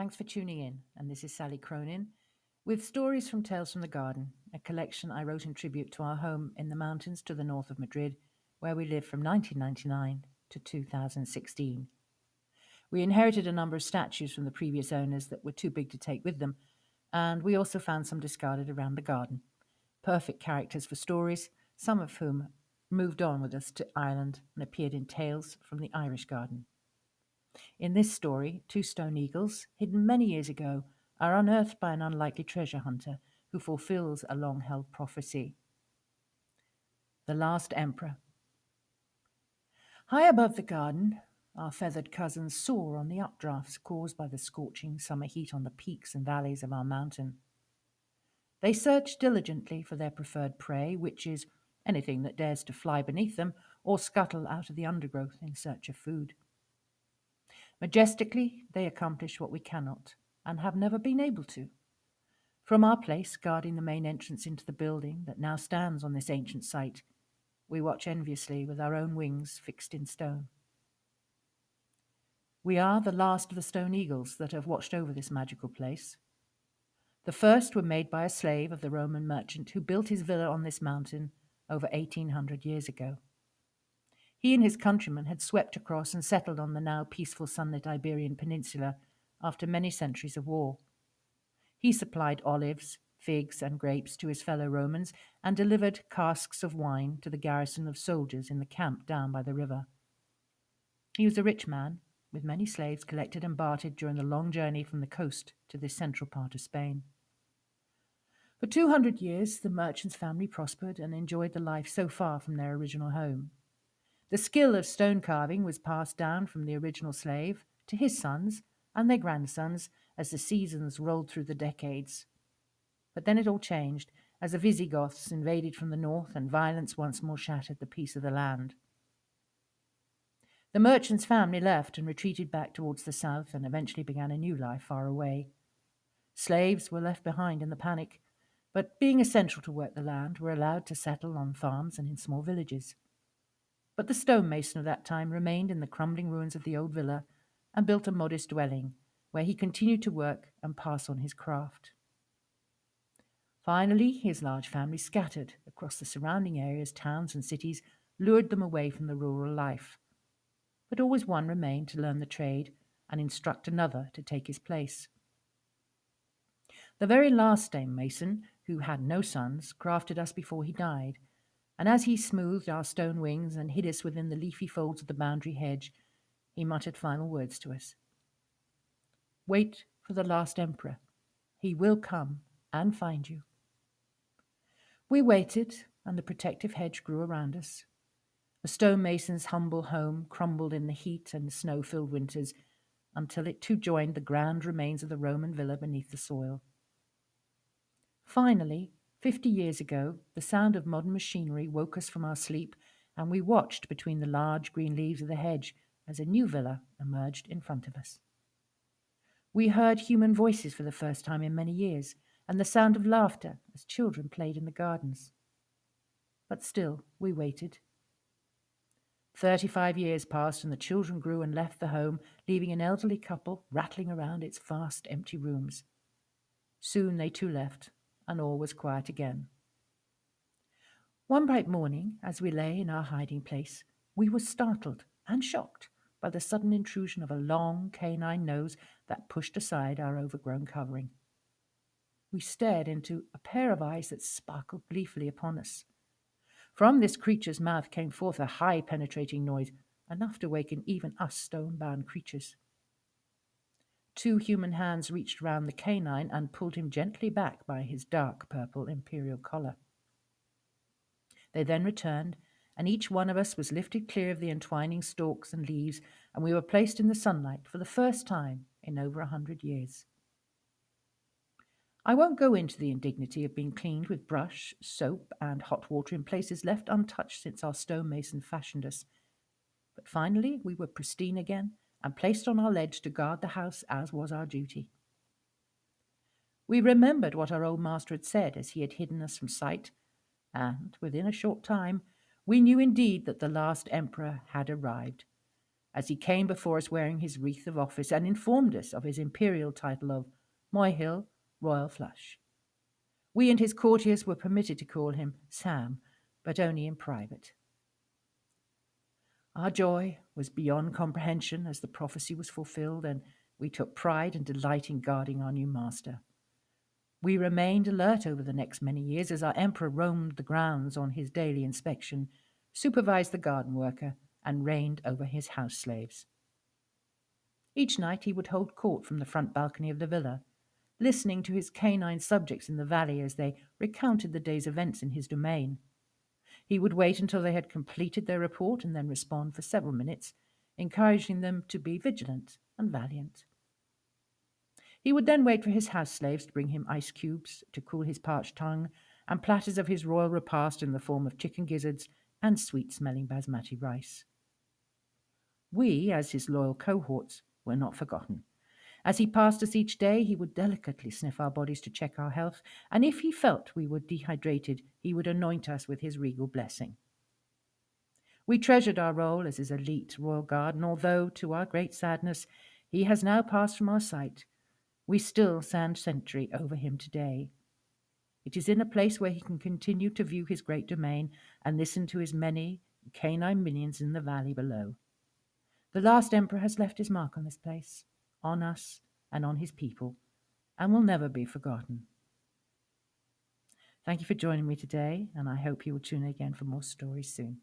Thanks for tuning in, and this is Sally Cronin with Stories from Tales from the Garden, a collection I wrote in tribute to our home in the mountains to the north of Madrid, where we lived from 1999 to 2016. We inherited a number of statues from the previous owners that were too big to take with them, and we also found some discarded around the garden. Perfect characters for stories, some of whom moved on with us to Ireland and appeared in Tales from the Irish Garden. In this story, two stone eagles, hidden many years ago, are unearthed by an unlikely treasure hunter who fulfills a long held prophecy. The Last Emperor. High above the garden, our feathered cousins soar on the updrafts caused by the scorching summer heat on the peaks and valleys of our mountain. They search diligently for their preferred prey, which is anything that dares to fly beneath them or scuttle out of the undergrowth in search of food. Majestically, they accomplish what we cannot and have never been able to. From our place, guarding the main entrance into the building that now stands on this ancient site, we watch enviously with our own wings fixed in stone. We are the last of the stone eagles that have watched over this magical place. The first were made by a slave of the Roman merchant who built his villa on this mountain over 1800 years ago. He and his countrymen had swept across and settled on the now peaceful sunlit Iberian Peninsula after many centuries of war. He supplied olives, figs, and grapes to his fellow Romans and delivered casks of wine to the garrison of soldiers in the camp down by the river. He was a rich man, with many slaves collected and bartered during the long journey from the coast to this central part of Spain. For two hundred years, the merchant's family prospered and enjoyed the life so far from their original home. The skill of stone carving was passed down from the original slave to his sons and their grandsons as the seasons rolled through the decades. But then it all changed as the Visigoths invaded from the north and violence once more shattered the peace of the land. The merchant's family left and retreated back towards the south and eventually began a new life far away. Slaves were left behind in the panic, but being essential to work the land, were allowed to settle on farms and in small villages. But the stonemason of that time remained in the crumbling ruins of the old villa and built a modest dwelling where he continued to work and pass on his craft. Finally, his large family scattered across the surrounding areas, towns, and cities, lured them away from the rural life. But always one remained to learn the trade and instruct another to take his place. The very last stonemason, who had no sons, crafted us before he died and as he smoothed our stone wings and hid us within the leafy folds of the boundary hedge, he muttered final words to us. Wait for the last emperor. He will come and find you. We waited, and the protective hedge grew around us. The stonemason's humble home crumbled in the heat and snow filled winters until it too joined the grand remains of the Roman villa beneath the soil. Finally, Fifty years ago, the sound of modern machinery woke us from our sleep, and we watched between the large green leaves of the hedge as a new villa emerged in front of us. We heard human voices for the first time in many years, and the sound of laughter as children played in the gardens. But still, we waited. Thirty five years passed, and the children grew and left the home, leaving an elderly couple rattling around its vast empty rooms. Soon they too left, and all was quiet again. One bright morning, as we lay in our hiding place, we were startled and shocked by the sudden intrusion of a long canine nose that pushed aside our overgrown covering. We stared into a pair of eyes that sparkled gleefully upon us. From this creature's mouth came forth a high penetrating noise, enough to waken even us stone bound creatures. Two human hands reached round the canine and pulled him gently back by his dark purple imperial collar. They then returned, and each one of us was lifted clear of the entwining stalks and leaves, and we were placed in the sunlight for the first time in over a hundred years. I won't go into the indignity of being cleaned with brush, soap, and hot water in places left untouched since our stonemason fashioned us. But finally we were pristine again, and placed on our ledge to guard the house as was our duty. We remembered what our old master had said as he had hidden us from sight, and within a short time we knew indeed that the last emperor had arrived. as he came before us wearing his wreath of office and informed us of his imperial title of Moyhill Royal Flush. We and his courtiers were permitted to call him Sam, but only in private. Our joy was beyond comprehension as the prophecy was fulfilled, and we took pride and delight in guarding our new master. We remained alert over the next many years as our emperor roamed the grounds on his daily inspection, supervised the garden worker, and reigned over his house slaves. Each night he would hold court from the front balcony of the villa, listening to his canine subjects in the valley as they recounted the day's events in his domain. He would wait until they had completed their report and then respond for several minutes, encouraging them to be vigilant and valiant. He would then wait for his house slaves to bring him ice cubes to cool his parched tongue and platters of his royal repast in the form of chicken gizzards and sweet smelling basmati rice. We, as his loyal cohorts, were not forgotten. As he passed us each day, he would delicately sniff our bodies to check our health, and if he felt we were dehydrated, he would anoint us with his regal blessing. We treasured our role as his elite royal guard, and although, to our great sadness, he has now passed from our sight, we still stand sentry over him today. It is in a place where he can continue to view his great domain and listen to his many canine minions in the valley below. The last emperor has left his mark on this place, on us, and on his people, and will never be forgotten. Thank you for joining me today, and I hope you will tune in again for more stories soon.